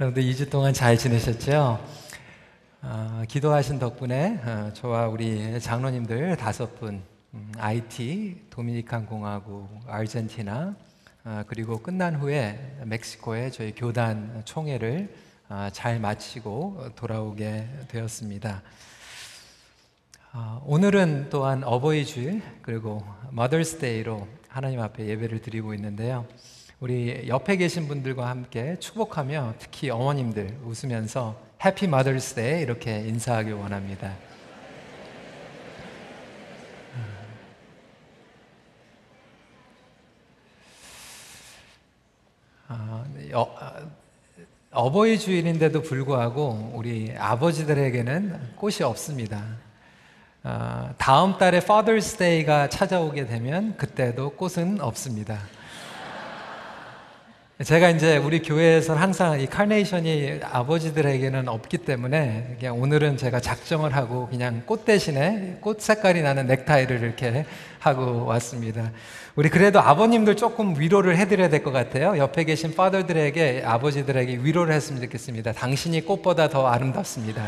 여러분들 2주 동안 잘 지내셨죠? 어, 기도하신 덕분에 어, 저와 우리 장로님들 다섯 분, 음, 아이티, 도미니칸 공화국, 아르헨티나, 어, 그리고 끝난 후에 멕시코의 저희 교단 총회를 어, 잘 마치고 돌아오게 되었습니다. 어, 오늘은 또한 어버이 주일 그리고 Mother's Day로 하나님 앞에 예배를 드리고 있는데요. 우리 옆에 계신 분들과 함께 축복하며 특히 어머님들 웃으면서 Happy Mother's Day 이렇게 인사하길 원합니다. 어, 어, 버이 주일인데도 불구하고 우리 아버지들에게는 꽃이 없습니다. 어, 다음 달에 Father's Day가 찾아오게 되면 그때도 꽃은 없습니다. 제가 이제 우리 교회에서 항상 이 카네이션이 아버지들에게는 없기 때문에 그냥 오늘은 제가 작정을 하고 그냥 꽃 대신에 꽃 색깔이 나는 넥타이를 이렇게 하고 왔습니다. 우리 그래도 아버님들 조금 위로를 해드려야 될 것 같아요. 옆에 계신 파더들에게 아버지들에게 위로를 했으면 좋겠습니다. 당신이 꽃보다 더 아름답습니다.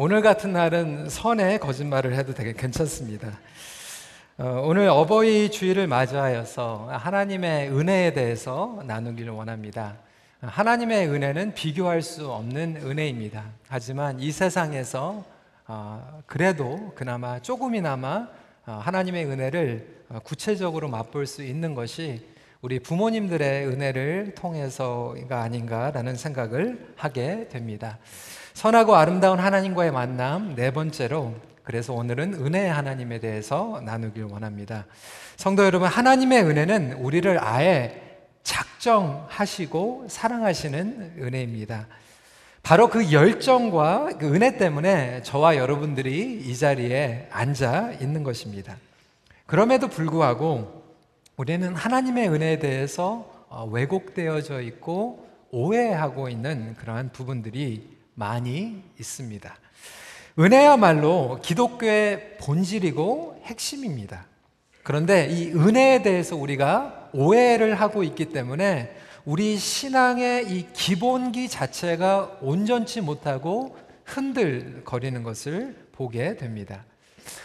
오늘 같은 날은 선에 거짓말을 해도 되게 괜찮습니다. 어, 오늘 어버이 주일을 맞이하여서 하나님의 은혜에 대해서 나누기를 원합니다. 하나님의 은혜는 비교할 수 없는 은혜입니다. 하지만 이 세상에서 어, 그래도 그나마 조금이나마 어, 하나님의 은혜를 구체적으로 맛볼 수 있는 것이 우리 부모님들의 은혜를 통해서가 아닌가라는 생각을 하게 됩니다. 선하고 아름다운 하나님과의 만남 네 번째로 그래서 오늘은 은혜 하나님에 대해서 나누길 원합니다. 성도 여러분, 하나님의 은혜는 우리를 아예 작정하시고 사랑하시는 은혜입니다. 바로 그 열정과 그 은혜 때문에 저와 여러분들이 이 자리에 앉아 있는 것입니다. 그럼에도 불구하고 우리는 하나님의 은혜에 대해서 어, 왜곡되어져 있고 오해하고 있는 그러한 부분들이 많이 있습니다. 은혜야말로 기독교의 본질이고 핵심입니다. 그런데 이 은혜에 대해서 우리가 오해를 하고 있기 때문에 우리 신앙의 이 기본기 자체가 온전치 못하고 흔들거리는 것을 보게 됩니다.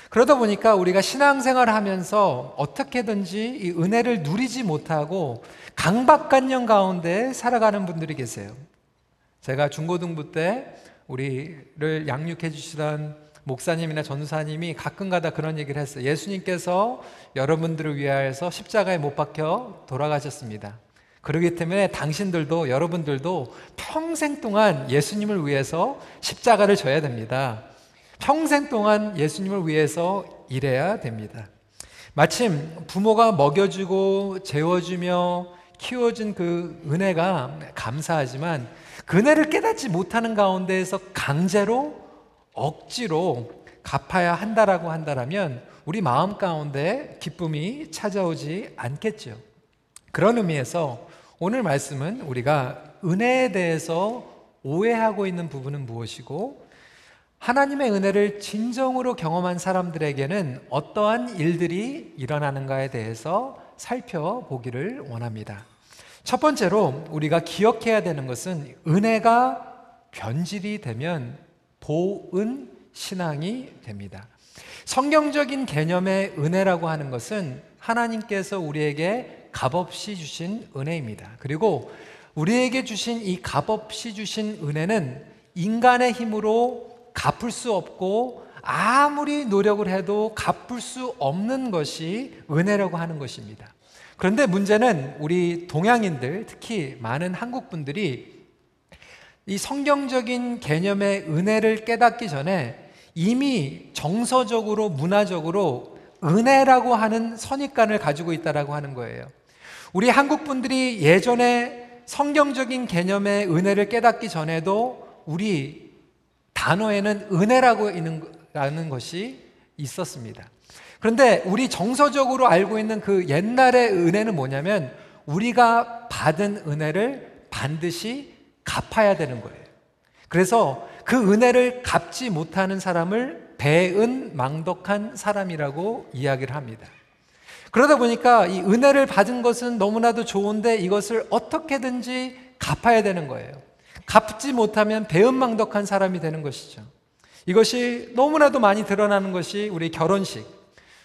그러다 보니까 우리가 신앙생활을 하면서 어떻게든지 이 은혜를 누리지 못하고 강박관념 가운데 살아가는 분들이 계세요. 제가 중고등부 때 우리를 양육해 주시던 목사님이나 전사님이 가끔가다 그런 얘기를 했어요. 예수님께서 여러분들을 위하여서 십자가에 못 박혀 돌아가셨습니다. 그렇기 때문에 당신들도 여러분들도 평생 동안 예수님을 위해서 십자가를 져야 됩니다. 평생 동안 예수님을 위해서 일해야 됩니다. 마침 부모가 먹여주고 재워주며 키워준 그 은혜가 감사하지만 그네를 깨닫지 못하는 가운데에서 강제로 억지로 갚아야 한다라고 한다라면 우리 마음 가운데 기쁨이 찾아오지 않겠죠. 그런 의미에서 오늘 말씀은 우리가 은혜에 대해서 오해하고 있는 부분은 무엇이고 하나님의 은혜를 진정으로 경험한 사람들에게는 어떠한 일들이 일어나는가에 대해서 살펴보기를 원합니다. 첫 번째로 우리가 기억해야 되는 것은 은혜가 변질이 되면 보은 신앙이 됩니다. 성경적인 개념의 은혜라고 하는 것은 하나님께서 우리에게 값없이 주신 은혜입니다. 그리고 우리에게 주신 이 값없이 주신 은혜는 인간의 힘으로 갚을 수 없고 아무리 노력을 해도 갚을 수 없는 것이 은혜라고 하는 것입니다. 그런데 문제는 우리 동양인들, 특히 많은 한국 분들이 이 성경적인 개념의 은혜를 깨닫기 전에 이미 정서적으로, 문화적으로 은혜라고 하는 선입관을 가지고 있다라고 하는 거예요. 우리 한국 분들이 예전에 성경적인 개념의 은혜를 깨닫기 전에도 우리 단어에는 은혜라고 있는 것이 있었습니다. 그런데 우리 정서적으로 알고 있는 그 옛날의 은혜는 뭐냐면 우리가 받은 은혜를 반드시 갚아야 되는 거예요. 그래서 그 은혜를 갚지 못하는 사람을 배은 망덕한 사람이라고 이야기를 합니다. 그러다 보니까 이 은혜를 받은 것은 너무나도 좋은데 이것을 어떻게든지 갚아야 되는 거예요. 갚지 못하면 배은망덕한 사람이 되는 것이죠. 이것이 너무나도 많이 드러나는 것이 우리 결혼식.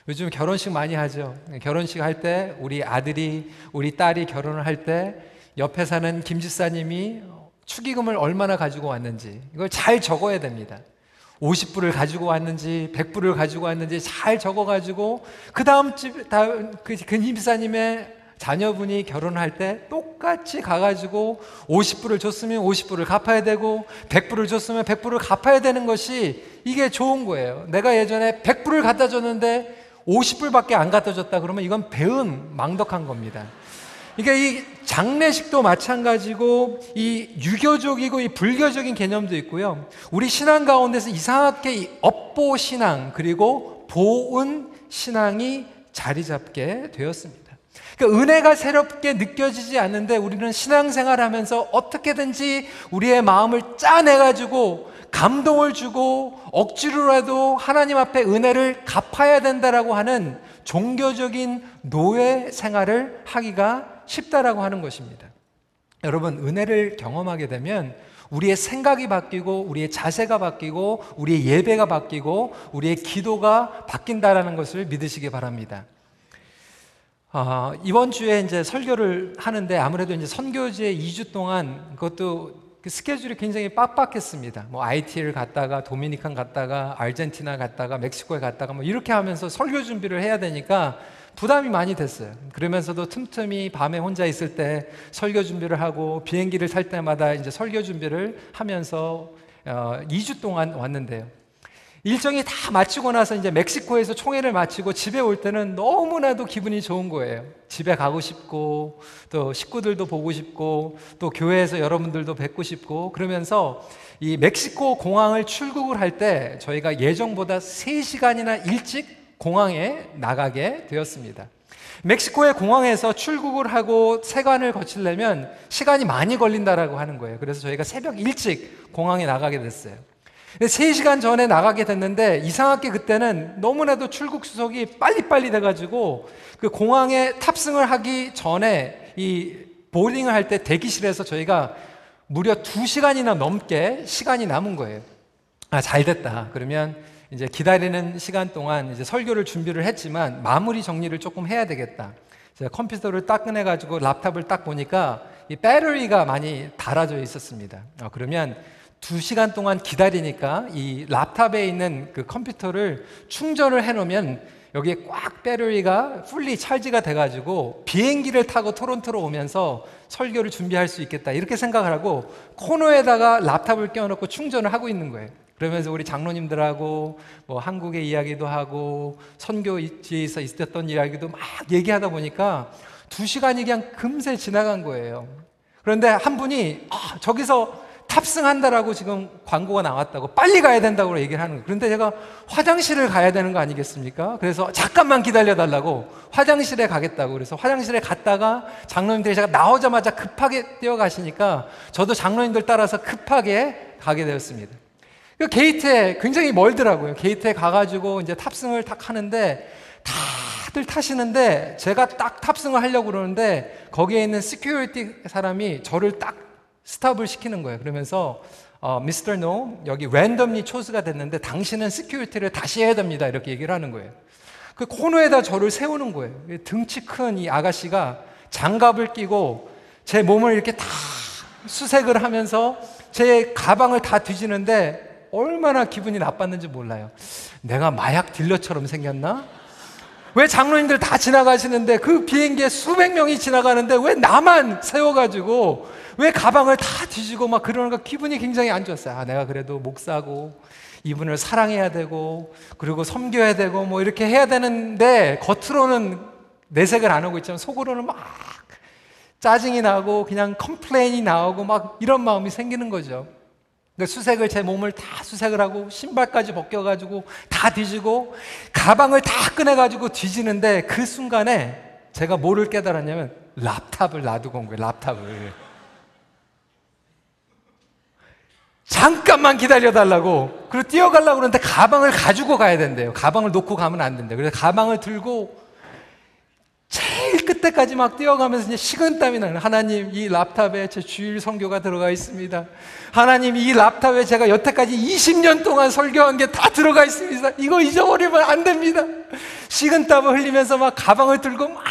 요즘 결혼식 많이 하죠. 결혼식 할 때 우리 아들이, 우리 딸이 결혼을 할 때 옆에 사는 김 집사님이 축의금을 얼마나 가지고 왔는지 이걸 잘 적어야 됩니다. 50불을 가지고 왔는지 100불을 가지고 왔는지 잘 적어 가지고 그 다음 집 다음 그 근임사님의 자녀분이 결혼할 때 똑같이 가가지고 50불을 줬으면 50불을 갚아야 되고 100불을 줬으면 100불을 갚아야 되는 것이 이게 좋은 거예요. 내가 예전에 100불을 갖다 줬는데 50불밖에 안 갖다 줬다 그러면 이건 배은 망덕한 겁니다. 그러니까 이 장례식도 마찬가지고 이 유교적이고 이 불교적인 개념도 있고요. 우리 신앙 가운데서 이상하게 이 업보 신앙 그리고 보은 신앙이 자리 잡게 되었습니다. 그러니까 은혜가 새롭게 느껴지지 않는데 우리는 신앙생활 하면서 어떻게든지 우리의 마음을 짜내가지고 감동을 주고 억지로라도 하나님 앞에 은혜를 갚아야 된다라고 하는 종교적인 노예 생활을 하기가 쉽다라고 하는 것입니다. 여러분, 은혜를 경험하게 되면 우리의 생각이 바뀌고 우리의 자세가 바뀌고 우리의 예배가 바뀌고 우리의 기도가 바뀐다라는 것을 믿으시기 바랍니다. 어, 이번 주에 이제 설교를 하는데 아무래도 이제 선교지에 2주 동안 그것도 그 스케줄이 굉장히 빡빡했습니다. 뭐 IT를 갔다가 도미니칸 갔다가 아르헨티나 갔다가 멕시코에 갔다가 뭐 이렇게 하면서 설교 준비를 해야 되니까 부담이 많이 됐어요. 그러면서도 틈틈이 밤에 혼자 있을 때 설교 준비를 하고 비행기를 탈 때마다 이제 설교 준비를 하면서 어, 2주 동안 왔는데요. 일정이 다 마치고 나서 이제 멕시코에서 총회를 마치고 집에 올 때는 너무나도 기분이 좋은 거예요. 집에 가고 싶고 또 식구들도 보고 싶고 또 교회에서 여러분들도 뵙고 싶고 그러면서 이 멕시코 공항을 출국을 할 때 저희가 예정보다 3시간이나 일찍 공항에 나가게 되었습니다. 멕시코의 공항에서 출국을 하고 세관을 거치려면 시간이 많이 걸린다라고 하는 거예요. 그래서 저희가 새벽 일찍 공항에 나가게 됐어요. 3시간 전에 나가게 됐는데 이상하게 그때는 너무나도 출국 수속이 빨리빨리 돼가지고 그 공항에 탑승을 하기 전에 이 보딩을 할 때 대기실에서 저희가 무려 2시간이나 넘게 시간이 남은 거예요. 아, 잘 됐다. 그러면 이제 기다리는 시간 동안 이제 설교를 준비를 했지만 마무리 정리를 조금 해야 되겠다. 제가 컴퓨터를 딱 꺼내가지고 laptop을 딱 보니까 이 배터리가 많이 달아져 있었습니다. 어, 그러면 두 시간 동안 기다리니까 이 laptop에 있는 그 컴퓨터를 충전을 해놓으면 여기에 꽉 배터리가 풀리 찰지가 돼가지고 비행기를 타고 토론토로 오면서 설교를 준비할 수 있겠다 이렇게 생각을 하고 코너에다가 laptop을 껴놓고 충전을 하고 있는 거예요. 그러면서 우리 장로님들하고 뭐 한국의 이야기도 하고 선교지에서 있었던 이야기도 막 얘기하다 보니까 두 시간이 그냥 금세 지나간 거예요. 그런데 한 분이 아, 저기서 탑승한다라고 지금 광고가 나왔다고 빨리 가야 된다고 얘기를 하는 거예요. 그런데 제가 화장실을 가야 되는 거 아니겠습니까? 그래서 잠깐만 기다려 달라고 화장실에 가겠다고 그래서 화장실에 갔다가 장로님들이 제가 나오자마자 급하게 뛰어가시니까 저도 장로님들 따라서 급하게 가게 되었습니다. 그 게이트에 굉장히 멀더라고요. 게이트에 가가지고 이제 탑승을 딱 하는데 다들 타시는데 제가 딱 탑승을 하려고 그러는데 거기에 있는 security 사람이 저를 딱 stop을 시키는 거예요. 그러면서 어, 미스터 노 여기 randomly chose가 됐는데 당신은 security를 다시 해야 됩니다. 이렇게 얘기를 하는 거예요. 그 코너에다 저를 세우는 거예요. 등치 큰 이 아가씨가 장갑을 끼고 제 몸을 이렇게 다 수색을 하면서 제 가방을 다 뒤지는데 얼마나 기분이 나빴는지 몰라요. 내가 마약 딜러처럼 생겼나? 왜 장로님들 다 지나가시는데 그 비행기에 수백 명이 지나가는데 왜 나만 세워가지고 왜 가방을 다 뒤지고 막 그러는 거 기분이 굉장히 안 좋았어요. 아, 내가 그래도 목사고 이분을 사랑해야 되고 그리고 섬겨야 되고 뭐 이렇게 해야 되는데 겉으로는 내색을 안 하고 있지만 속으로는 막 짜증이 나고 그냥 complain이 나오고 막 이런 마음이 생기는 거죠. 그러니까 수색을 제 몸을 다 수색을 하고 신발까지 벗겨가지고 다 뒤지고 가방을 다 꺼내가지고 뒤지는데 그 순간에 제가 뭐를 깨달았냐면 laptop을 놔두고 온 거예요. laptop을. 잠깐만 기다려달라고. 그리고 뛰어가려고 그러는데 가방을 가지고 가야 된대요. 가방을 놓고 가면 안 된대요. 그래서 가방을 들고 제일 끝에까지 막 뛰어가면서 이제 식은땀이 나는 하나님 이 lap탑에 제 주일 성교가 들어가 있습니다. 하나님 이 lap탑에 제가 여태까지 20년 동안 설교한 게 다 들어가 있습니다. 이거 잊어버리면 안 됩니다. 식은땀을 흘리면서 막 가방을 들고 막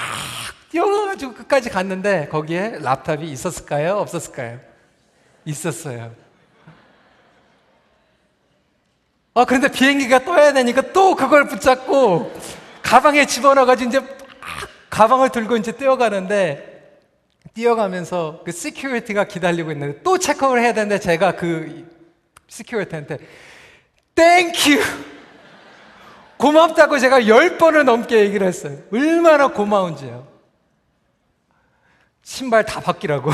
뛰어가가지고 끝까지 갔는데 거기에 lap탑이 있었을까요? 없었을까요? 있었어요. 아, 그런데 비행기가 떠야 되니까 또 그걸 붙잡고 가방에 집어넣어가지고 이제 가방을 들고 이제 뛰어가는데 뛰어가면서 그 security가 기다리고 있는데 또 체크를 해야 되는데 제가 그 security한테 thank you 고맙다고 제가 열 번을 넘게 얘기를 했어요. 얼마나 고마운지요. 신발 다 벗기라고.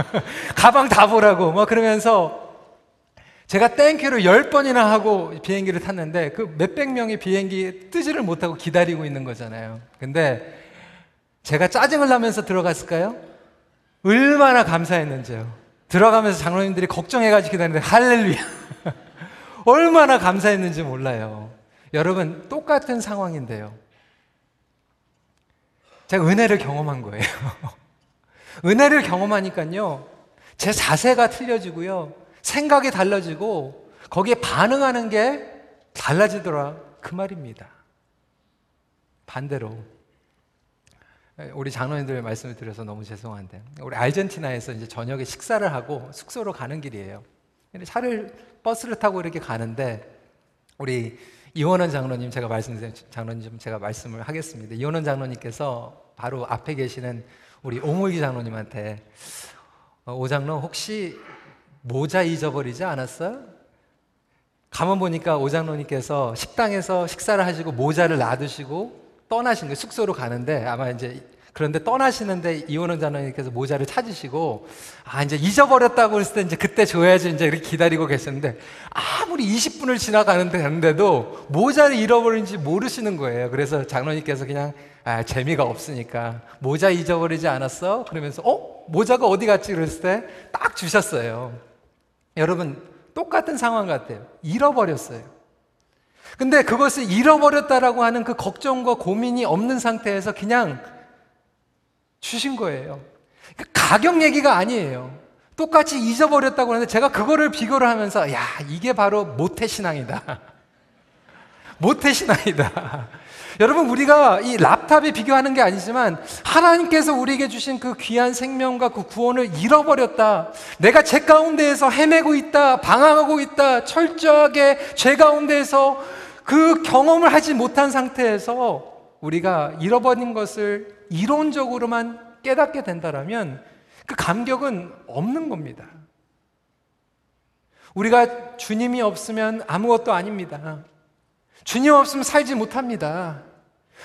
가방 다 보라고. 뭐 그러면서 제가 thank you를 열 번이나 하고 비행기를 탔는데 그 몇백 명의 비행기 뜨지를 못하고 기다리고 있는 거잖아요. 근데 제가 짜증을 나면서 들어갔을까요? 얼마나 감사했는지요. 들어가면서 장로님들이 걱정해가지고 기다리는데 할렐루야. 얼마나 감사했는지 몰라요. 여러분, 똑같은 상황인데요. 제가 은혜를 경험한 거예요. 은혜를 경험하니까요. 제 자세가 틀려지고요. 생각이 달라지고 거기에 반응하는 게 달라지더라. 그 말입니다. 반대로. 우리 장로님들 말씀을 드려서 너무 죄송한데 우리 아르헨티나에서 이제 저녁에 식사를 하고 숙소로 가는 길이에요. 차를 버스를 타고 이렇게 가는데 우리 이원원 장로님 제가 말씀드린 장로님 좀 제가 말씀을 하겠습니다. 이원원 장로님께서 바로 앞에 계시는 우리 오물기 장로님한테 어, 오 장로 혹시 모자 잊어버리지 않았어요? 가만 보니까 오 장로님께서 식당에서 식사를 하시고 모자를 놔두시고 떠나신 거예요. 숙소로 가는데 아마 이제 그런데 떠나시는데 이원원 장로님께서 모자를 찾으시고 아 이제 잊어버렸다고 했을 때 이제 그때 줘야지 이제 이렇게 기다리고 계셨는데 아무리 20분을 지나가는데 갔는데도 모자를 잃어버린지 모르시는 거예요. 그래서 장로님께서 그냥 아 재미가 없으니까 모자 잊어버리지 않았어? 그러면서 어 모자가 어디 갔지? 그랬을 때 딱 주셨어요. 여러분 똑같은 상황 같아요. 잃어버렸어요. 근데 그것을 잃어버렸다라고 하는 그 걱정과 고민이 없는 상태에서 그냥 주신 거예요. 그 가격 얘기가 아니에요. 똑같이 잊어버렸다고 하는데 제가 그거를 비교를 하면서 야, 이게 바로 모태신앙이다. 모태신앙이다. 여러분, 우리가 이 랍탑에 비교하는 게 아니지만 하나님께서 우리에게 주신 그 귀한 생명과 그 구원을 잃어버렸다. 내가 죄 가운데에서 헤매고 있다. 방황하고 있다. 철저하게 죄 가운데에서 그 경험을 하지 못한 상태에서 우리가 잃어버린 것을 이론적으로만 깨닫게 된다면 그 감격은 없는 겁니다. 우리가 주님이 없으면 아무것도 아닙니다. 주님 없으면 살지 못합니다.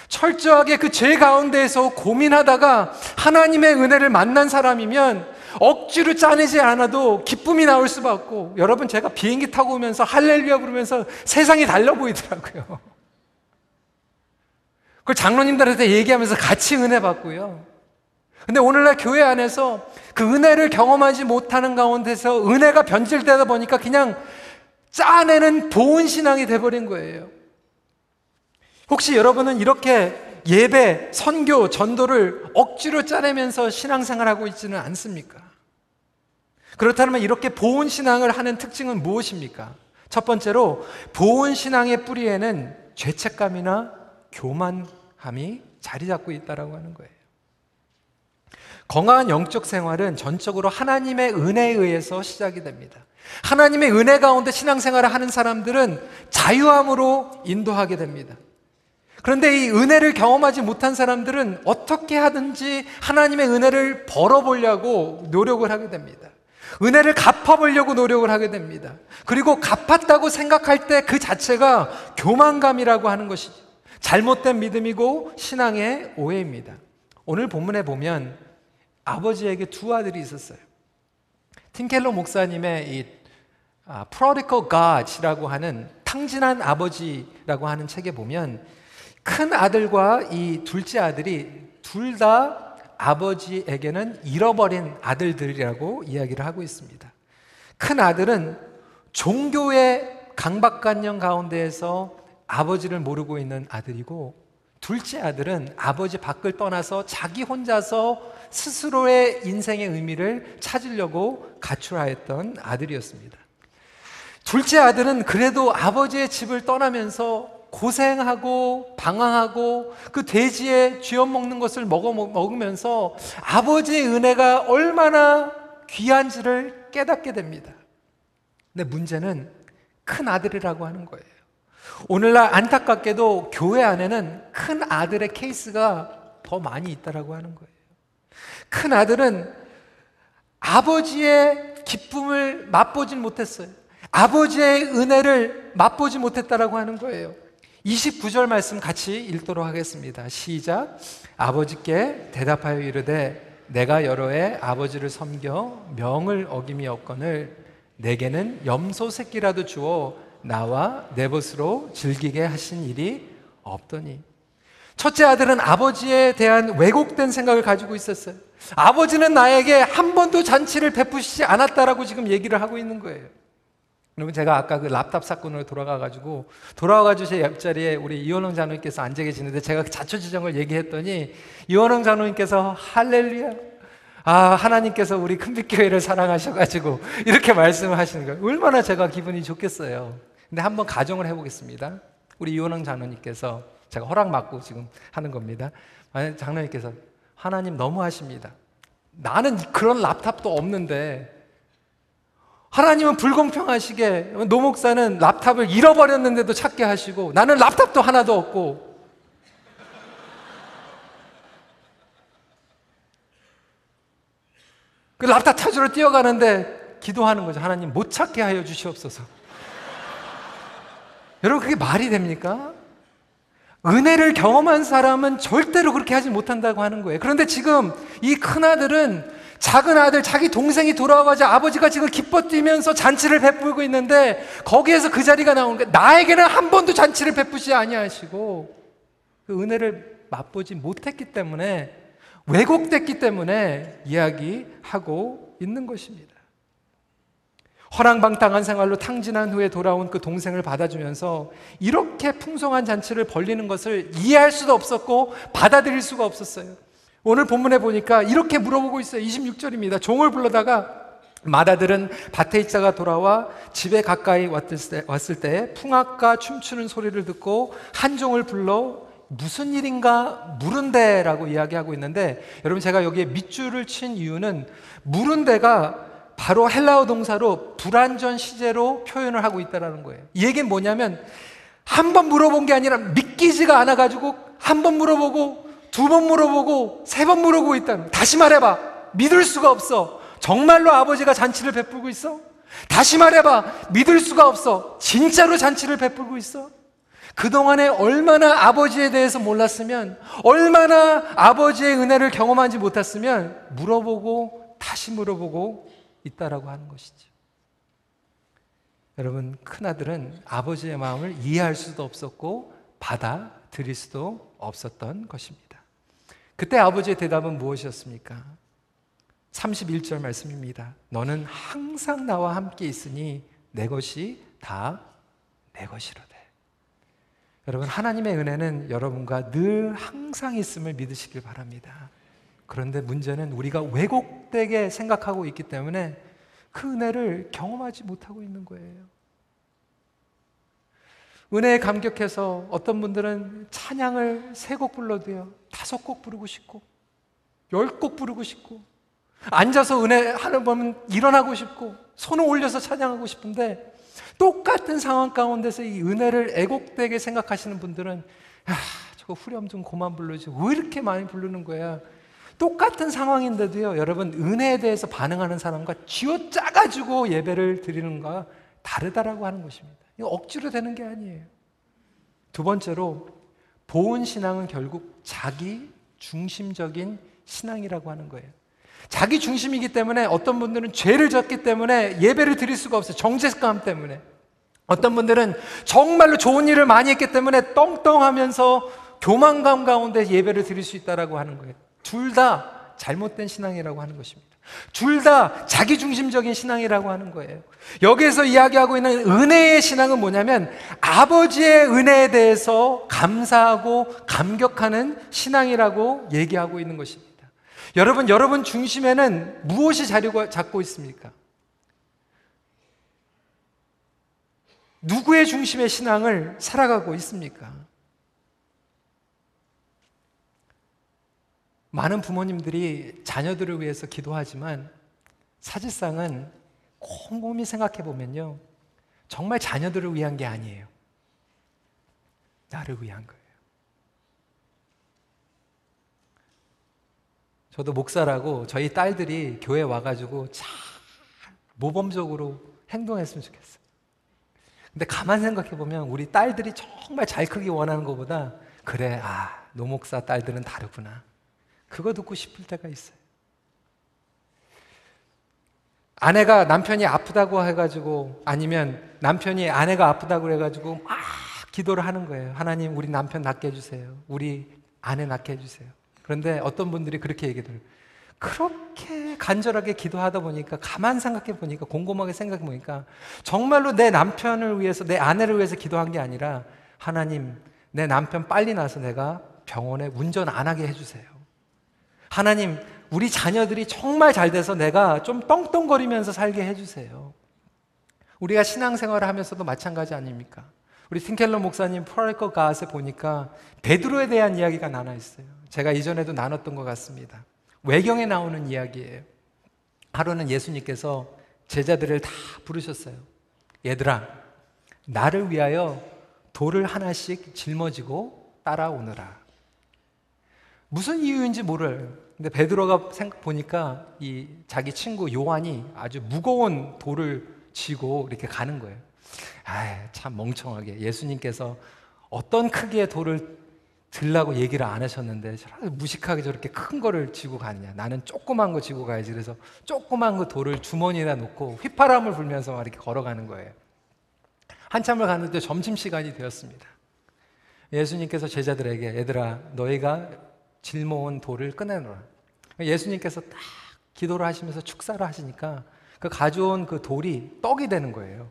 철저하게 그 죄 가운데에서 고민하다가 하나님의 은혜를 만난 사람이면 억지로 짜내지 않아도 기쁨이 나올 수밖에 없고 여러분 제가 비행기 타고 오면서 할렐루야 부르면서 세상이 달려 보이더라고요. 그걸 장로님들한테 얘기하면서 같이 은혜 받고요. 근데 오늘날 교회 안에서 그 은혜를 경험하지 못하는 가운데서 은혜가 변질되다 보니까 그냥 짜내는 보온 신앙이 돼버린 거예요. 혹시 여러분은 이렇게 예배, 선교, 전도를 억지로 짜내면서 신앙생활하고 있지는 않습니까? 그렇다면 이렇게 보온 신앙을 하는 특징은 무엇입니까? 첫 번째로 보온 신앙의 뿌리에는 죄책감이나 교만함이 자리 잡고 있다라고 하는 거예요. 건강한 영적 생활은 전적으로 하나님의 은혜에 의해서 시작이 됩니다. 하나님의 은혜 가운데 신앙생활을 하는 사람들은 자유함으로 인도하게 됩니다. 그런데 이 은혜를 경험하지 못한 사람들은 어떻게 하든지 하나님의 은혜를 벌어보려고 노력을 하게 됩니다. 은혜를 갚아보려고 노력을 하게 됩니다. 그리고 갚았다고 생각할 때 그 자체가 교만감이라고 하는 것이죠. 잘못된 믿음이고 신앙의 오해입니다. 오늘 본문에 보면 아버지에게 두 아들이 있었어요. 팀켈러 목사님의 이 아, Prodigal God이라고 하는 탕진한 아버지라고 하는 책에 보면 큰 아들과 이 둘째 아들이 둘 다 아버지에게는 잃어버린 아들들이라고 이야기를 하고 있습니다. 큰 아들은 종교의 강박관념 가운데에서 아버지를 모르고 있는 아들이고 둘째 아들은 아버지 밖을 떠나서 자기 혼자서 스스로의 인생의 의미를 찾으려고 가출하였던 아들이었습니다. 둘째 아들은 그래도 아버지의 집을 떠나면서 고생하고 방황하고 그 돼지에 쥐어 먹는 것을 먹어 먹으면서 아버지의 은혜가 얼마나 귀한지를 깨닫게 됩니다. 근데 문제는 큰 아들이라고 하는 거예요. 오늘날 안타깝게도 교회 안에는 큰 아들의 케이스가 더 많이 있다라고 하는 거예요. 큰 아들은 아버지의 기쁨을 맛보질 못했어요. 아버지의 은혜를 맛보지 못했다라고 하는 거예요. 29절 말씀 같이 읽도록 하겠습니다. 시작. 아버지께 대답하여 이르되 내가 여러 해 아버지를 섬겨 명을 어김이 없거늘 내게는 염소 새끼라도 주어 나와 내 벗으로 즐기게 하신 일이 없더니 첫째 아들은 아버지에 대한 왜곡된 생각을 가지고 있었어요. 아버지는 나에게 한 번도 잔치를 베푸시지 않았다라고 지금 얘기를 하고 있는 거예요. 여러분 제가 아까 그 랍탑 사건으로 돌아가가지고 돌아와가지고 제 옆자리에 우리 이원홍 장로님께서 앉아 계시는데 제가 자초지정을 얘기했더니 이원홍 장로님께서 할렐루야 아 하나님께서 우리 큰빛교회를 사랑하셔가지고 이렇게 말씀을 하시는 거예요. 얼마나 제가 기분이 좋겠어요. 근데 한번 가정을 해보겠습니다. 우리 이원홍 장로님께서 제가 허락 받고 지금 하는 겁니다. 장로님께서 하나님 너무 하십니다. 나는 그런 랍탑도 없는데 하나님은 불공평하시게 노 목사는 랍탑을 잃어버렸는데도 찾게 하시고 나는 랍탑도 하나도 없고 그 랍탑 찾으러 뛰어가는데 기도하는 거죠. 하나님 못 찾게 하여 주시옵소서. 여러분 그게 말이 됩니까? 은혜를 경험한 사람은 절대로 그렇게 하지 못한다고 하는 거예요. 그런데 지금 이 큰아들은 작은 아들, 자기 동생이 돌아와가지고 아버지가 지금 기뻐 뛰면서 잔치를 베풀고 있는데 거기에서 그 자리가 나오는 거예요. 나에게는 한 번도 잔치를 베푸지 아니하시고 그 은혜를 맛보지 못했기 때문에 왜곡됐기 때문에 이야기하고 있는 것입니다. 허랑방탕한 생활로 탕진한 후에 돌아온 그 동생을 받아주면서 이렇게 풍성한 잔치를 벌리는 것을 이해할 수도 없었고 받아들일 수가 없었어요. 오늘 본문에 보니까 이렇게 물어보고 있어요. 26절입니다. 종을 불러다가 마다들은 밭에 있자가 돌아와 집에 가까이 왔을 때, 풍악과 춤추는 소리를 듣고 한 종을 불러 무슨 일인가 물은데라고 이야기하고 있는데 여러분 제가 여기에 밑줄을 친 이유는 물은데가 바로 헬라어 동사로 불완전 시제로 표현을 하고 있다는 거예요. 이 얘기는 뭐냐면 한 번 물어본 게 아니라 믿기지가 않아 가지고 한 번 물어보고 두 번 물어보고 세 번 물어보고 있다는 다시 말해봐. 믿을 수가 없어. 정말로 아버지가 잔치를 베풀고 있어? 다시 말해봐. 믿을 수가 없어. 진짜로 잔치를 베풀고 있어? 그동안에 얼마나 아버지에 대해서 몰랐으면, 얼마나 아버지의 은혜를 경험하지 못했으면, 물어보고, 다시 물어보고 있다라고 하는 것이죠. 여러분, 큰아들은 아버지의 마음을 이해할 수도 없었고, 받아들일 수도 없었던 것입니다. 그때 아버지의 대답은 무엇이었습니까? 31절 말씀입니다. 너는 항상 나와 함께 있으니 내 것이 다 내 것이로되. 여러분, 하나님의 은혜는 여러분과 늘 항상 있음을 믿으시길 바랍니다. 그런데 문제는 우리가 왜곡되게 생각하고 있기 때문에 그 은혜를 경험하지 못하고 있는 거예요. 은혜에 감격해서 어떤 분들은 찬양을 세 곡 불러도요, 다섯 곡 부르고 싶고, 열 곡 부르고 싶고, 앉아서 은혜 하는 보면 일어나고 싶고, 손을 올려서 찬양하고 싶은데, 똑같은 상황 가운데서 이 은혜를 애곡되게 생각하시는 분들은, 야, 저거 후렴 좀 그만 불러지. 왜 이렇게 많이 부르는 거야? 똑같은 상황인데도요, 여러분, 은혜에 대해서 반응하는 사람과 쥐어 짜가지고 예배를 드리는 거 다르다라고 하는 것입니다. 이거 억지로 되는 게 아니에요. 두 번째로 보은 신앙은 결국 자기 중심적인 신앙이라고 하는 거예요. 자기 중심이기 때문에 어떤 분들은 죄를 졌기 때문에 예배를 드릴 수가 없어요. 정죄감 때문에. 어떤 분들은 정말로 좋은 일을 많이 했기 때문에 떵떵하면서 교만감 가운데 예배를 드릴 수 있다라고 하는 거예요. 둘 다 잘못된 신앙이라고 하는 것입니다. 둘 다 자기중심적인 신앙이라고 하는 거예요. 여기에서 이야기하고 있는 은혜의 신앙은 뭐냐면 아버지의 은혜에 대해서 감사하고 감격하는 신앙이라고 얘기하고 있는 것입니다. 여러분, 여러분 중심에는 무엇이 자리 잡고 있습니까? 누구의 중심의 신앙을 살아가고 있습니까? 많은 부모님들이 자녀들을 위해서 기도하지만 사실상은 곰곰이 생각해 보면요. 정말 자녀들을 위한 게 아니에요. 나를 위한 거예요. 저도 목사라고 저희 딸들이 교회 와가지고 잘 모범적으로 행동했으면 좋겠어요. 근데 가만 생각해 보면 우리 딸들이 정말 잘 크기 원하는 것보다 그래, 아, 노목사 딸들은 다르구나. 그거 듣고 싶을 때가 있어요. 아내가 남편이 아프다고 해가지고 아니면 남편이 아내가 아프다고 해가지고 막 기도를 하는 거예요. 하나님, 우리 남편 낫게 해주세요. 우리 아내 낫게 해주세요. 그런데 어떤 분들이 그렇게 얘기를 그렇게 간절하게 기도하다 보니까 가만 생각해 보니까 곰곰하게 생각해 보니까 정말로 내 남편을 위해서 내 아내를 위해서 기도한 게 아니라 하나님 내 남편 빨리 나서 내가 병원에 운전 안 하게 해주세요. 하나님, 우리 자녀들이 정말 잘 돼서 내가 좀 떵떵거리면서 살게 해주세요. 우리가 신앙생활을 하면서도 마찬가지 아닙니까? 우리 틴켈러 목사님 프라이커 가스에 보니까 베드로에 대한 이야기가 나눠 있어요. 제가 이전에도 나눴던 것 같습니다. 외경에 나오는 이야기예요. 하루는 예수님께서 제자들을 다 부르셨어요. 얘들아, 나를 위하여 돌을 하나씩 짊어지고 따라오너라. 무슨 이유인지 모를 근데 베드로가 생각 보니까 이 자기 친구 요한이 아주 무거운 돌을 쥐고 이렇게 가는 거예요. 아, 참 멍청하게 예수님께서 어떤 크기의 돌을 들라고 얘기를 안 하셨는데 무식하게 저렇게 큰 거를 쥐고 가느냐. 나는 조그만 거 쥐고 가야지. 그래서 조그만 그 돌을 주머니에다 놓고 휘파람을 불면서 이렇게 걸어가는 거예요. 한참을 가는데 점심 시간이 되었습니다. 예수님께서 제자들에게 얘들아 너희가 짊어온 돌을 꺼내놓라. 예수님께서 딱 기도를 하시면서 축사를 하시니까 그 가져온 그 돌이 떡이 되는 거예요.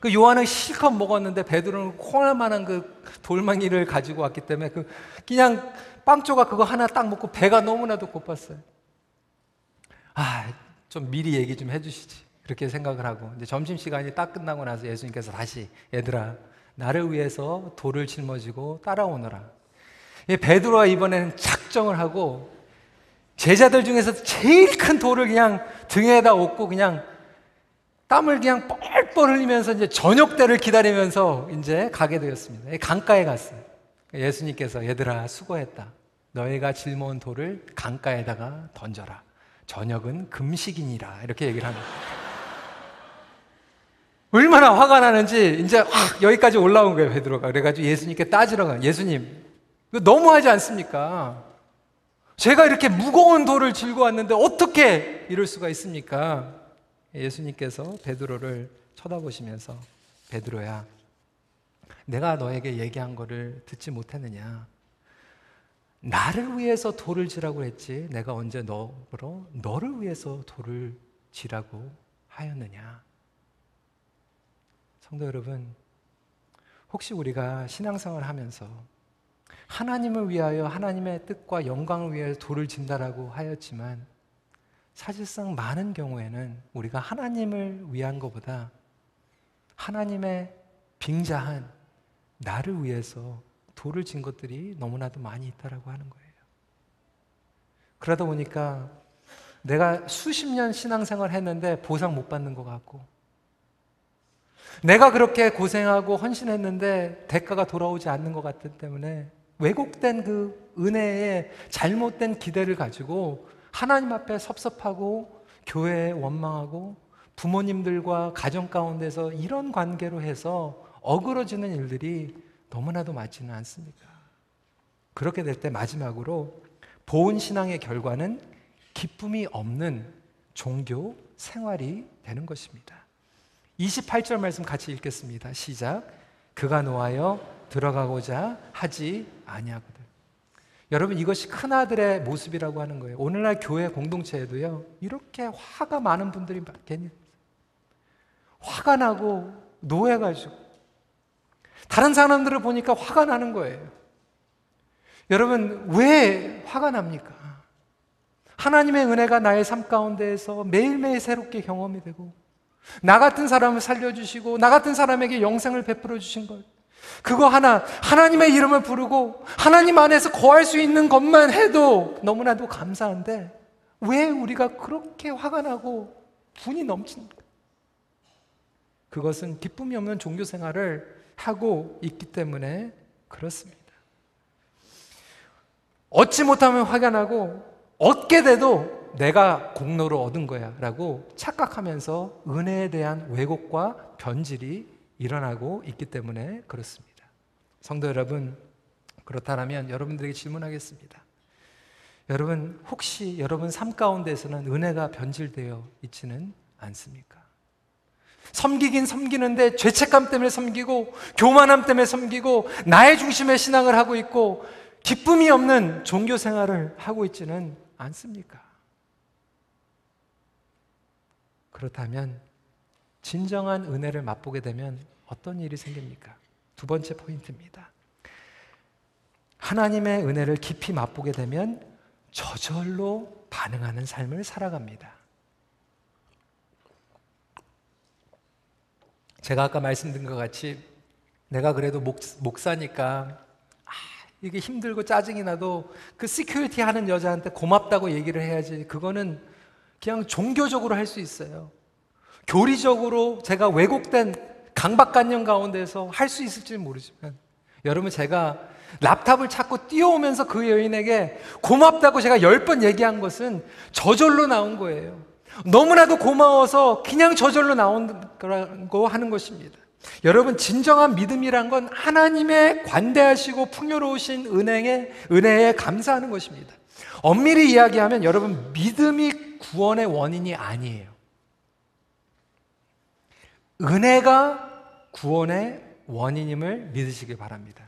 그 요한은 실컷 먹었는데 베드로는 콩알만한 그 돌망이를 가지고 왔기 때문에 그 그냥 빵 조각 그거 하나 딱 먹고 배가 너무나도 고팠어요. 아, 좀 미리 얘기 좀 해주시지. 그렇게 생각을 하고 이제 점심 시간이 딱 끝나고 나서 예수님께서 다시 얘들아 나를 위해서 돌을 짊어지고 따라오너라. 베드로가 이번에는 작정을 하고 제자들 중에서 제일 큰 돌을 그냥 등에다 업고 그냥 땀을 그냥 뻘뻘 흘리면서 이제 저녁 때를 기다리면서 이제 가게 되었습니다. 강가에 갔어요. 예수님께서 얘들아 수고했다. 너희가 짊어온 돌을 강가에다가 던져라. 저녁은 금식이니라. 이렇게 얘기를 합니다. 얼마나 화가 나는지 이제 여기까지 올라온 거예요, 베드로가. 그래가지고 예수님께 따지러 가. 예수님, 너무하지 않습니까? 제가 이렇게 무거운 돌을 쥐고 왔는데 어떻게 이럴 수가 있습니까? 예수님께서 베드로를 쳐다보시면서 베드로야, 내가 너에게 얘기한 거를 듣지 못했느냐? 나를 위해서 돌을 지라고 했지. 내가 언제 너로 너를 위해서 돌을 지라고 하였느냐? 성도 여러분, 혹시 우리가 신앙생활 하면서 하나님을 위하여 하나님의 뜻과 영광을 위하여 돌을 진다라고 하였지만 사실상 많은 경우에는 우리가 하나님을 위한 것보다 하나님의 빙자한 나를 위해서 돌을 진 것들이 너무나도 많이 있다라고 하는 거예요. 그러다 보니까 내가 수십 년 신앙생활 했는데 보상 못 받는 것 같고 내가 그렇게 고생하고 헌신했는데 대가가 돌아오지 않는 것 같기 때문에 왜곡된 그 은혜에 잘못된 기대를 가지고 하나님 앞에 섭섭하고 교회에 원망하고 부모님들과 가정 가운데서 이런 관계로 해서 어그러지는 일들이 너무나도 많지는 않습니까? 그렇게 될 때 마지막으로 보은 신앙의 결과는 기쁨이 없는 종교 생활이 되는 것입니다. 28절 말씀 같이 읽겠습니다. 시작. 그가 노하여 들어가고자 하지 아니하거든. 여러분 이것이 큰 아들의 모습이라고 하는 거예요. 오늘날 교회 공동체에도요. 이렇게 화가 많은 분들이 괜히 화가 나고 노해가지고 다른 사람들을 보니까 화가 나는 거예요. 여러분 왜 화가 납니까? 하나님의 은혜가 나의 삶 가운데에서 매일매일 새롭게 경험이 되고 나 같은 사람을 살려주시고 나 같은 사람에게 영생을 베풀어 주신 것 그거 하나 하나님의 이름을 부르고 하나님 안에서 거할 수 있는 것만 해도 너무나도 감사한데 왜 우리가 그렇게 화가 나고 분이 넘칩니까? 그것은 기쁨이 없는 종교 생활을 하고 있기 때문에 그렇습니다. 얻지 못하면 화가 나고 얻게 돼도 내가 공로를 얻은 거야 라고 착각하면서 은혜에 대한 왜곡과 변질이 일어나고 있기 때문에 그렇습니다. 성도 여러분, 그렇다면 여러분들에게 질문하겠습니다. 여러분, 혹시 여러분 삶 가운데서는 은혜가 변질되어 있지는 않습니까? 섬기긴 섬기는데 죄책감 때문에 섬기고 교만함 때문에 섬기고 나의 중심의 신앙을 하고 있고 기쁨이 없는 종교 생활을 하고 있지는 않습니까? 그렇다면 진정한 은혜를 맛보게 되면 어떤 일이 생깁니까? 두 번째 포인트입니다. 하나님의 은혜를 깊이 맛보게 되면 저절로 반응하는 삶을 살아갑니다. 제가 아까 말씀드린 것 같이 내가 그래도 목, 목사니까 아, 이게 힘들고 짜증이 나도 그 security 하는 여자한테 고맙다고 얘기를 해야지 그거는 그냥 종교적으로 할 수 있어요. 교리적으로 제가 왜곡된 강박관념 가운데서 할 수 있을지는 모르지만 여러분 제가 랍탑을 찾고 뛰어오면서 그 여인에게 고맙다고 제가 열 번 얘기한 것은 저절로 나온 거예요. 너무나도 고마워서 그냥 저절로 나온 거라고 하는 것입니다. 여러분 진정한 믿음이란 건 하나님의 관대하시고 풍요로우신 은행에 은혜에 감사하는 것입니다. 엄밀히 이야기하면 여러분 믿음이 구원의 원인이 아니에요. 은혜가 구원의 원인임을 믿으시기 바랍니다.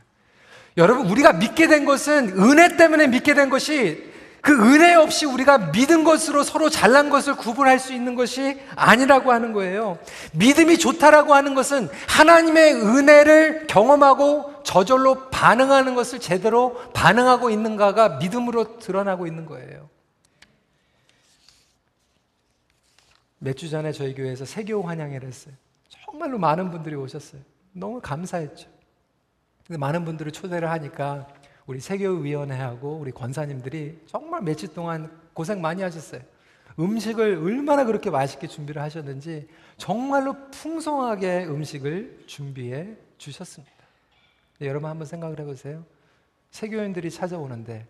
여러분 우리가 믿게 된 것은 은혜 때문에 믿게 된 것이 그 은혜 없이 우리가 믿은 것으로 서로 잘난 것을 구분할 수 있는 것이 아니라고 하는 거예요. 믿음이 좋다라고 하는 것은 하나님의 은혜를 경험하고 저절로 반응하는 것을 제대로 반응하고 있는가가 믿음으로 드러나고 있는 거예요. 몇 주 전에 저희 교회에서 세교 환영회를 했어요. 정말로 많은 분들이 오셨어요. 너무 감사했죠. 근데 많은 분들을 초대를 하니까 우리 세교위원회하고 우리 권사님들이 정말 며칠 동안 고생 많이 하셨어요. 음식을 얼마나 그렇게 맛있게 준비를 하셨는지 정말로 풍성하게 음식을 준비해 주셨습니다. 여러분 한번 생각을 해보세요. 세교인들이 찾아오는데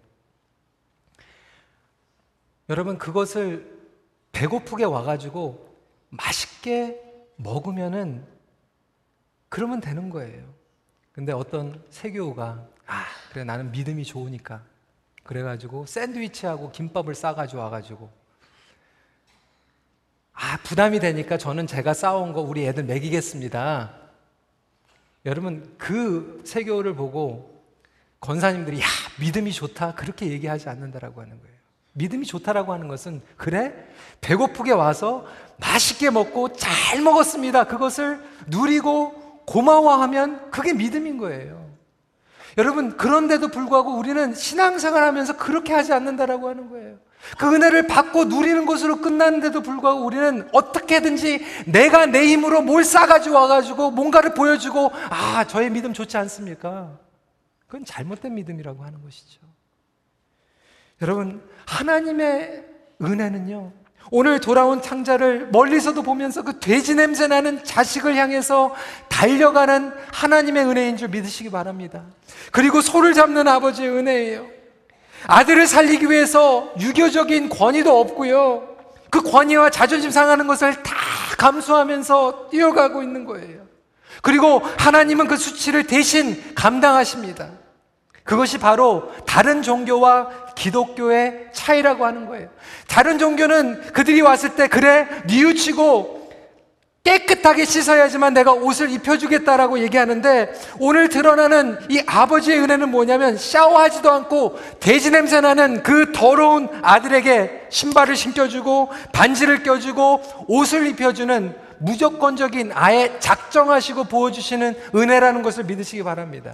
여러분 그것을 배고프게 와가지고 맛있게 먹으면은 그러면 되는 거예요. 근데 어떤 세교가 아, 그래 나는 믿음이 좋으니까. 그래가지고 샌드위치하고 김밥을 싸가지고 와가지고 아, 부담이 되니까 저는 제가 싸온 거 우리 애들 먹이겠습니다. 여러분, 그 세교를 보고 권사님들이 야, 믿음이 좋다. 그렇게 얘기하지 않는다라고 하는 거예요. 믿음이 좋다라고 하는 것은 그래? 배고프게 와서 맛있게 먹고 잘 먹었습니다. 그것을 누리고 고마워하면 그게 믿음인 거예요. 여러분, 그런데도 불구하고 우리는 신앙생활 하면서 그렇게 하지 않는다라고 하는 거예요. 그 은혜를 받고 누리는 것으로 끝났는데도 불구하고 우리는 어떻게든지 내가 내 힘으로 뭘 싸가지고 와가지고 뭔가를 보여주고, 아, 저의 믿음 좋지 않습니까? 그건 잘못된 믿음이라고 하는 것이죠. 여러분, 하나님의 은혜는요, 오늘 돌아온 창자를 멀리서도 보면서 그 돼지 냄새 나는 자식을 향해서 달려가는 하나님의 은혜인 줄 믿으시기 바랍니다. 그리고 소를 잡는 아버지의 은혜예요. 아들을 살리기 위해서 유교적인 권위도 없고요. 그 권위와 자존심 상하는 것을 다 감수하면서 뛰어가고 있는 거예요. 그리고 하나님은 그 수치를 대신 감당하십니다. 그것이 바로 다른 종교와 기독교의 차이라고 하는 거예요. 다른 종교는 그들이 왔을 때 그래 뉘우치고 깨끗하게 씻어야지만 내가 옷을 입혀주겠다라고 얘기하는데 오늘 드러나는 이 아버지의 은혜는 뭐냐면 샤워하지도 않고 돼지 냄새 나는 그 더러운 아들에게 신발을 신겨주고 반지를 껴주고 옷을 입혀주는 무조건적인 아예 작정하시고 부어주시는 은혜라는 것을 믿으시기 바랍니다.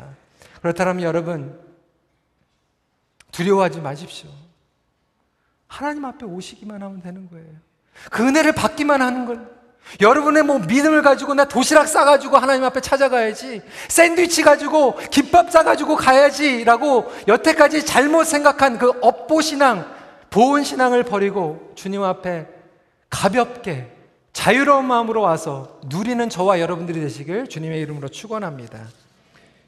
그렇다면 여러분 두려워하지 마십시오. 하나님 앞에 오시기만 하면 되는 거예요. 그 은혜를 받기만 하는 걸. 여러분의 뭐 믿음을 가지고 나 도시락 싸가지고 하나님 앞에 찾아가야지. 샌드위치 가지고 김밥 싸가지고 가야지라고 여태까지 잘못 생각한 그 업보신앙, 보온신앙을 버리고 주님 앞에 가볍게 자유로운 마음으로 와서 누리는 저와 여러분들이 되시길 주님의 이름으로 축원합니다.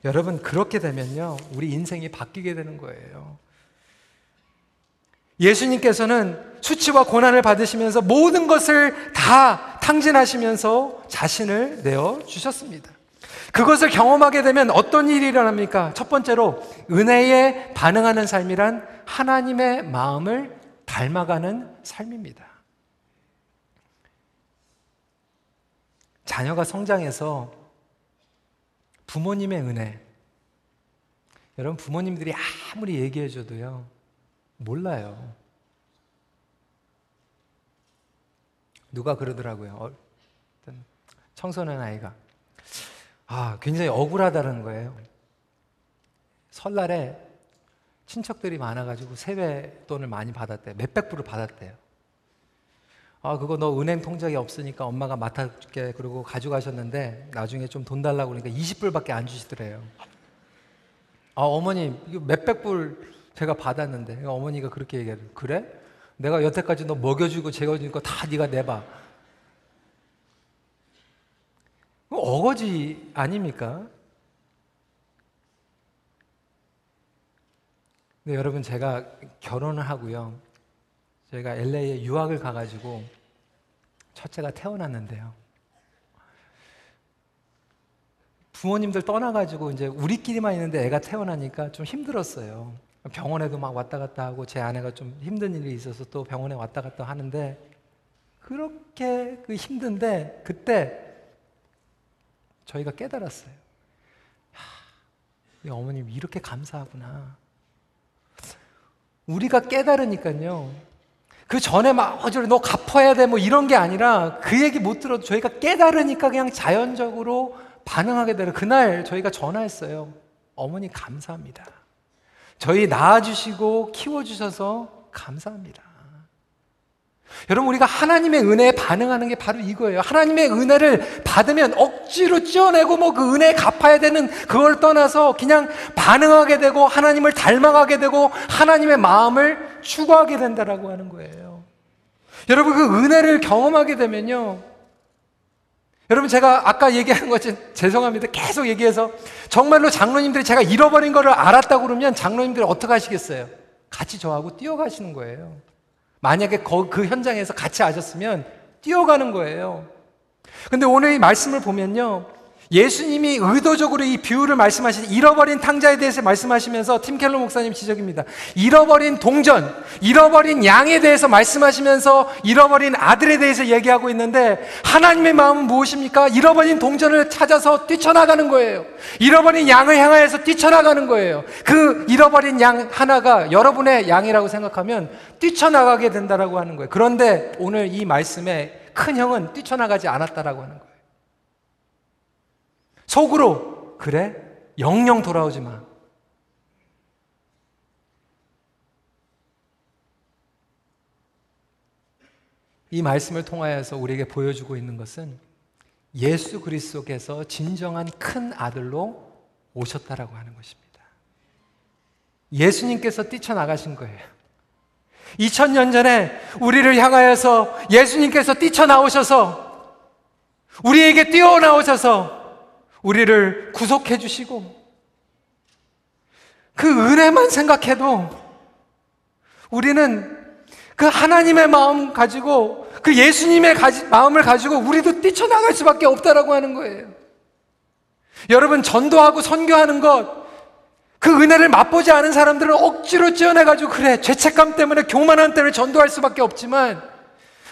여러분 그렇게 되면요. 우리 인생이 바뀌게 되는 거예요. 예수님께서는 수치와 고난을 받으시면서 모든 것을 다 탕진하시면서 자신을 내어 주셨습니다. 그것을 경험하게 되면 어떤 일이 일어납니까? 첫 번째로 은혜에 반응하는 삶이란 하나님의 마음을 닮아가는 삶입니다. 자녀가 성장해서 부모님의 은혜. 여러분, 부모님들이 아무리 얘기해줘도요, 몰라요. 누가 그러더라고요. 청소년 아이가. 아, 굉장히 억울하다는 거예요. 설날에 친척들이 많아가지고 세뱃돈을 많이 받았대요. 몇백 불을 받았대요. 아, 그거 너 은행 통장이 없으니까 엄마가 맡아줄게. 그러고 가져가셨는데 나중에 좀 돈 달라고 그러니까 20불밖에 안 주시더래요. 아, 어머님, 이거 몇백 불 제가 받았는데 어머니가 그렇게 얘기해요. 그래? 내가 여태까지 너 먹여주고 재워준 거다 네가 내봐. 어거지 아닙니까? 네, 여러분 제가 결혼을 하고요. 제가 LA에 유학을 가가지고 첫째가 태어났는데요. 부모님들 떠나가지고 이제 우리끼리만 있는데 애가 태어나니까 좀 힘들었어요. 병원에도 막 왔다 갔다 하고 제 아내가 좀 힘든 일이 있어서 또 병원에 왔다 갔다 하는데 그렇게 그 힘든데 그때 저희가 깨달았어요. 야, 어머님 이렇게 감사하구나. 우리가 깨달으니까요. 그 전에 막 어저래 너 갚아야 돼 뭐 이런 게 아니라 그 얘기 못 들어도 저희가 깨달으니까 그냥 자연적으로 반응하게 되는 그날 저희가 전화했어요. 어머니 감사합니다. 저희 낳아주시고 키워주셔서 감사합니다. 여러분, 우리가 하나님의 은혜에 반응하는 게 바로 이거예요. 하나님의 은혜를 받으면 억지로 찌어내고 뭐 그 은혜에 갚아야 되는 그걸 떠나서 그냥 반응하게 되고 하나님을 닮아가게 되고 하나님의 마음을 추구하게 된다라고 하는 거예요. 여러분, 그 은혜를 경험하게 되면요. 여러분 제가 아까 얘기한 것이 죄송합니다. 계속 얘기해서 정말로 장로님들이 제가 잃어버린 거를 알았다고 그러면 장로님들이 어떻게 하시겠어요? 같이 저하고 뛰어가시는 거예요. 만약에 그 현장에서 같이 하셨으면 뛰어가는 거예요. 근데 오늘 이 말씀을 보면요. 예수님이 의도적으로 이 비유를 말씀하신 잃어버린 탕자에 대해서 말씀하시면서 팀 켈러 목사님 지적입니다. 잃어버린 동전, 잃어버린 양에 대해서 말씀하시면서 잃어버린 아들에 대해서 얘기하고 있는데 하나님의 마음은 무엇입니까? 잃어버린 동전을 찾아서 뛰쳐나가는 거예요. 잃어버린 양을 향하여서 뛰쳐나가는 거예요. 그 잃어버린 양 하나가 여러분의 양이라고 생각하면 뛰쳐나가게 된다라고 하는 거예요. 그런데 오늘 이 말씀에 큰 형은 뛰쳐나가지 않았다라고 하는 거예요. 속으로 그래 영영 돌아오지 마. 이 말씀을 통하여서 우리에게 보여주고 있는 것은 예수 그리스도께서 진정한 큰 아들로 오셨다라고 하는 것입니다. 예수님께서 뛰쳐나가신 거예요. 2000년 전에 우리를 향하여서 예수님께서 뛰쳐나오셔서 우리에게 뛰어나오셔서 우리를 구속해 주시고 그 은혜만 생각해도 우리는 그 하나님의 마음 가지고 그 예수님의 가지, 마음을 가지고 우리도 뛰쳐나갈 수밖에 없다라고 하는 거예요. 여러분 전도하고 선교하는 것 그 은혜를 맛보지 않은 사람들은 억지로 찌어내가지고 그래 죄책감 때문에 교만함 때문에 전도할 수밖에 없지만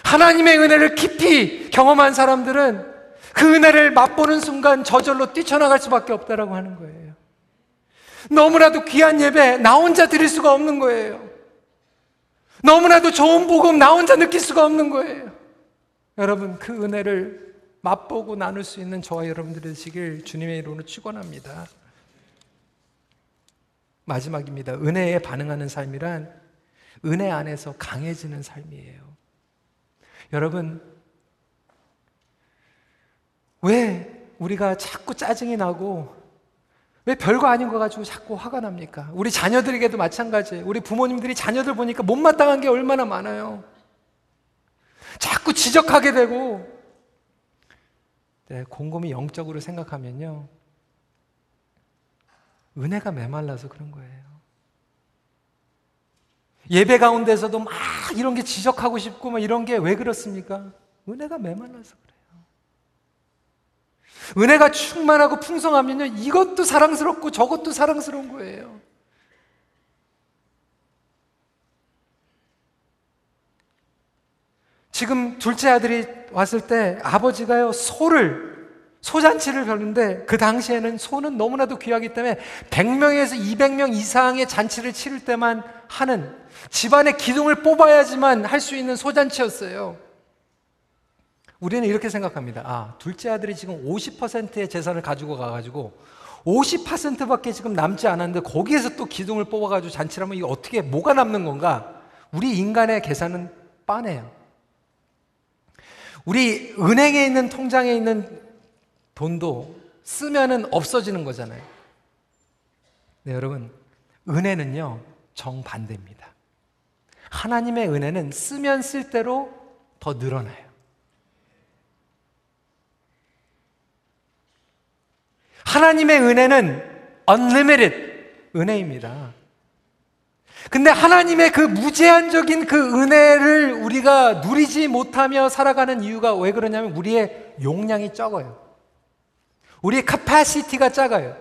하나님의 은혜를 깊이 경험한 사람들은 그 은혜를 맛보는 순간 저절로 뛰쳐나갈 수밖에 없다라고 하는 거예요. 너무나도 귀한 예배 나 혼자 드릴 수가 없는 거예요. 너무나도 좋은 복음 나 혼자 느낄 수가 없는 거예요. 여러분 그 은혜를 맛보고 나눌 수 있는 저와 여러분들이 되시길 주님의 이름으로 축원합니다. 마지막입니다. 은혜에 반응하는 삶이란 은혜 안에서 강해지는 삶이에요. 여러분 왜 우리가 자꾸 짜증이 나고 왜 별거 아닌 거 가지고 자꾸 화가 납니까? 우리 자녀들에게도 마찬가지예요. 우리 부모님들이 자녀들 보니까 못마땅한 게 얼마나 많아요. 자꾸 지적하게 되고 네, 곰곰이 영적으로 생각하면요. 은혜가 메말라서 그런 거예요. 예배 가운데서도 막 이런 게 지적하고 싶고 막 이런 게 왜 그렇습니까? 은혜가 메말라서. 은혜가 충만하고 풍성하면요. 이것도 사랑스럽고 저것도 사랑스러운 거예요. 지금 둘째 아들이 왔을 때 아버지가요, 소를, 소잔치를 벼는데 그 당시에는 소는 너무나도 귀하기 때문에 100명에서 200명 이상의 잔치를 치를 때만 하는 집안의 기둥을 뽑아야지만 할 수 있는 소잔치였어요. 우리는 이렇게 생각합니다. 아, 둘째 아들이 지금 50%의 재산을 가지고 가가지고 50%밖에 지금 남지 않았는데 거기에서 또 기둥을 뽑아가지고 잔치를 하면 이게 어떻게, 뭐가 남는 건가? 우리 인간의 계산은 빤해요. 우리 은행에 있는 통장에 있는 돈도 쓰면은 없어지는 거잖아요. 네, 여러분, 은혜는요, 정반대입니다. 하나님의 은혜는 쓰면 쓸 대로 더 늘어나요. 하나님의 은혜는 unlimited 은혜입니다. 근데 하나님의 그 무제한적인 그 은혜를 우리가 누리지 못하며 살아가는 이유가 왜 그러냐면 우리의 용량이 적어요. 우리의 카파시티가 작아요.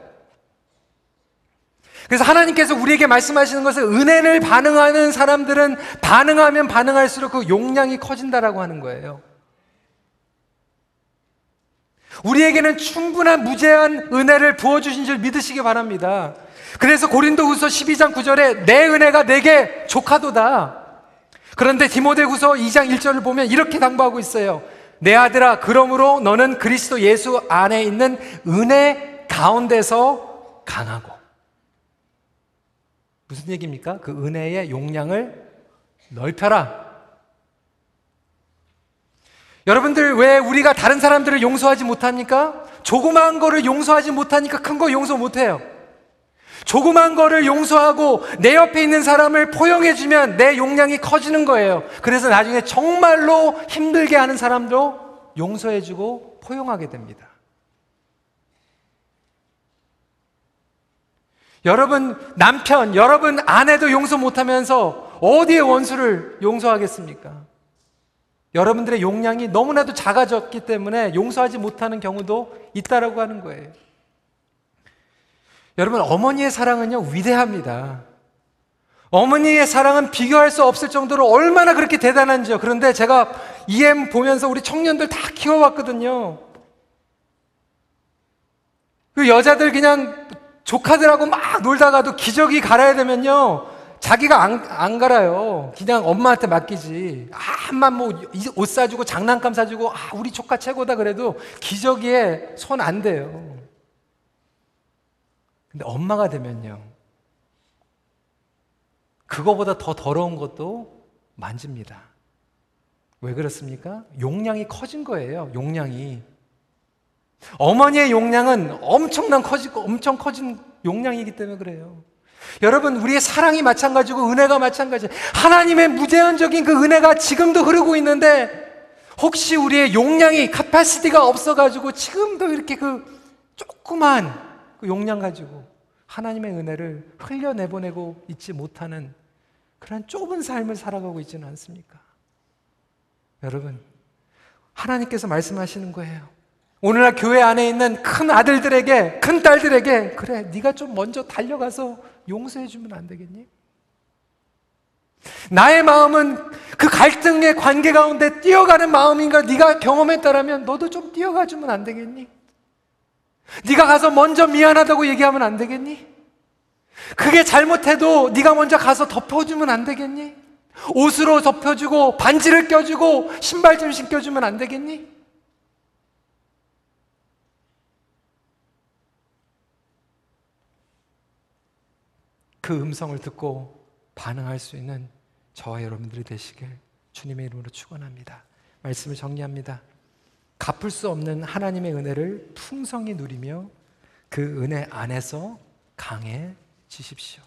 그래서 하나님께서 우리에게 말씀하시는 것은 은혜를 반응하는 사람들은 반응하면 반응할수록 그 용량이 커진다라고 하는 거예요. 우리에게는 충분한 무제한 은혜를 부어주신 줄 믿으시기 바랍니다. 그래서 고린도후서 12장 9절에 내 은혜가 내게 족하도다. 그런데 디모데후서 2장 1절을 보면 이렇게 당부하고 있어요. 내 아들아 그러므로 너는 그리스도 예수 안에 있는 은혜 가운데서 강하고 무슨 얘기입니까? 그 은혜의 용량을 넓혀라. 여러분들 왜 우리가 다른 사람들을 용서하지 못합니까? 조그마한 거를 용서하지 못하니까 큰 거 용서 못해요. 조그만 거를 용서하고 내 옆에 있는 사람을 포용해주면 내 용량이 커지는 거예요. 그래서 나중에 정말로 힘들게 하는 사람도 용서해주고 포용하게 됩니다. 여러분 남편, 여러분 아내도 용서 못하면서 어디에 원수를 용서하겠습니까? 여러분들의 용량이 너무나도 작아졌기 때문에 용서하지 못하는 경우도 있다라고 하는 거예요. 여러분, 어머니의 사랑은요, 위대합니다. 어머니의 사랑은 비교할 수 없을 정도로 얼마나 그렇게 대단한지요. 그런데 제가 EM 보면서 우리 청년들 다 키워왔거든요. 그 여자들 그냥 조카들하고 막 놀다가도 기저귀 갈아야 되면요. 자기가 안, 안 갈아요. 그냥 엄마한테 맡기지. 아, 한만 뭐 옷 사주고 장난감 사주고, 아, 우리 조카 최고다 그래도 기저귀에 손 안 대요. 근데 엄마가 되면요. 그거보다 더 더러운 것도 만집니다. 왜 그렇습니까? 용량이 커진 거예요. 용량이. 어머니의 용량은 엄청난 커지고 엄청 커진 용량이기 때문에 그래요. 여러분, 우리의 사랑이 마찬가지고 은혜가 마찬가지. 하나님의 무제한적인 그 은혜가 지금도 흐르고 있는데 혹시 우리의 용량이 카파시티가 없어가지고 지금도 이렇게 그 조그만 그 용량 가지고 하나님의 은혜를 흘려내보내고 있지 못하는 그런 좁은 삶을 살아가고 있지는 않습니까? 여러분, 하나님께서 말씀하시는 거예요. 오늘날 교회 안에 있는 큰 아들들에게, 큰 딸들에게, 그래, 네가 좀 먼저 달려가서 용서해 주면 안 되겠니? 나의 마음은 그그 갈등의 관계 가운데 뛰어가는 마음인가 네가 경험했다라면 너도 좀 뛰어가 주면 안 되겠니? 네가 가서 먼저 미안하다고 얘기하면 안 되겠니? 그게 잘못해도 네가 먼저 가서 덮어주면 안 되겠니? 옷으로 덮여주고 반지를 껴주고 신발 좀 신겨주면 안 되겠니? 그 음성을 듣고 반응할 수 있는 저와 여러분들이 되시길 주님의 이름으로 축원합니다. 말씀을 정리합니다. 갚을 수 없는 하나님의 은혜를 풍성히 누리며 그 은혜 안에서 강해지십시오.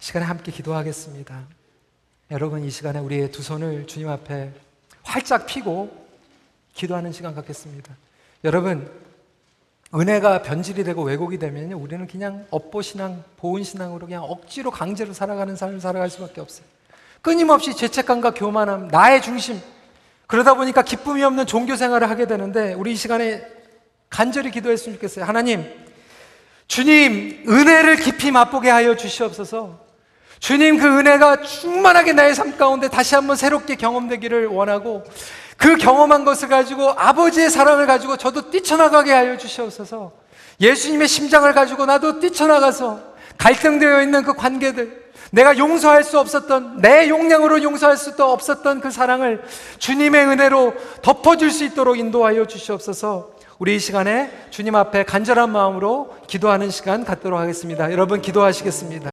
시간에 함께 기도하겠습니다. 여러분 이 시간에 우리의 두 손을 주님 앞에 활짝 펴고 기도하는 시간 갖겠습니다. 여러분 은혜가 변질이 되고 왜곡이 되면 우리는 그냥 업보 신앙, 보은 신앙으로 그냥 억지로 강제로 살아가는 삶을 살아갈 수밖에 없어요. 끊임없이 죄책감과 교만함, 나의 중심. 그러다 보니까 기쁨이 없는 종교 생활을 하게 되는데 우리 이 시간에 간절히 기도했으면 좋겠어요. 하나님, 주님 은혜를 깊이 맛보게 하여 주시옵소서. 주님 그 은혜가 충만하게 나의 삶 가운데 다시 한번 새롭게 경험되기를 원하고 그 경험한 것을 가지고 아버지의 사랑을 가지고 저도 뛰쳐나가게 하여 주시옵소서. 예수님의 심장을 가지고 나도 뛰쳐나가서 갈등되어 있는 그 관계들, 내가 용서할 수 없었던, 내 용량으로 용서할 수도 없었던 그 사랑을 주님의 은혜로 덮어줄 수 있도록 인도하여 주시옵소서. 우리 이 시간에 주님 앞에 간절한 마음으로 기도하는 시간 갖도록 하겠습니다. 여러분 기도하시겠습니다.